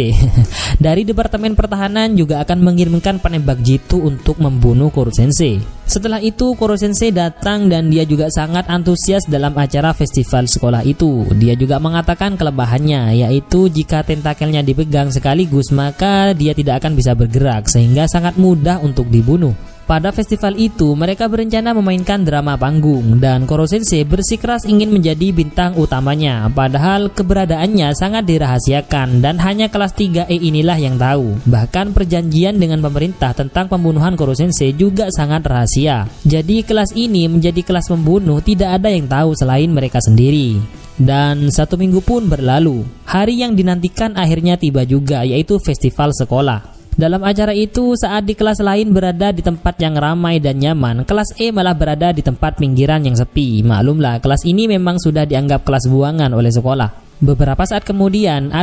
Dari Departemen Pertahanan juga akan mengirimkan penembak jitu untuk membunuh Koro Sensei. Setelah itu Koro Sensei datang dan dia juga sangat antusias dalam acara festival sekolah itu. Dia juga mengatakan kelebahannya yaitu jika tentakelnya dipegang sekaligus maka dia tidak akan bisa bergerak sehingga sangat mudah untuk dibunuh. Pada festival itu, mereka berencana memainkan drama panggung dan Koro Sensei bersikeras ingin menjadi bintang utamanya, padahal keberadaannya sangat dirahasiakan dan hanya kelas 3E inilah yang tahu. Bahkan perjanjian dengan pemerintah tentang pembunuhan Koro Sensei juga sangat rahasia. Jadi kelas ini menjadi kelas pembunuh tidak ada yang tahu selain mereka sendiri. Dan satu minggu pun berlalu. Hari yang dinantikan akhirnya tiba juga, yaitu festival sekolah. Dalam acara itu, saat di kelas lain berada di tempat yang ramai dan nyaman, kelas E malah berada di tempat pinggiran yang sepi. Maklumlah, kelas ini memang sudah dianggap kelas buangan oleh sekolah. Beberapa saat kemudian, ada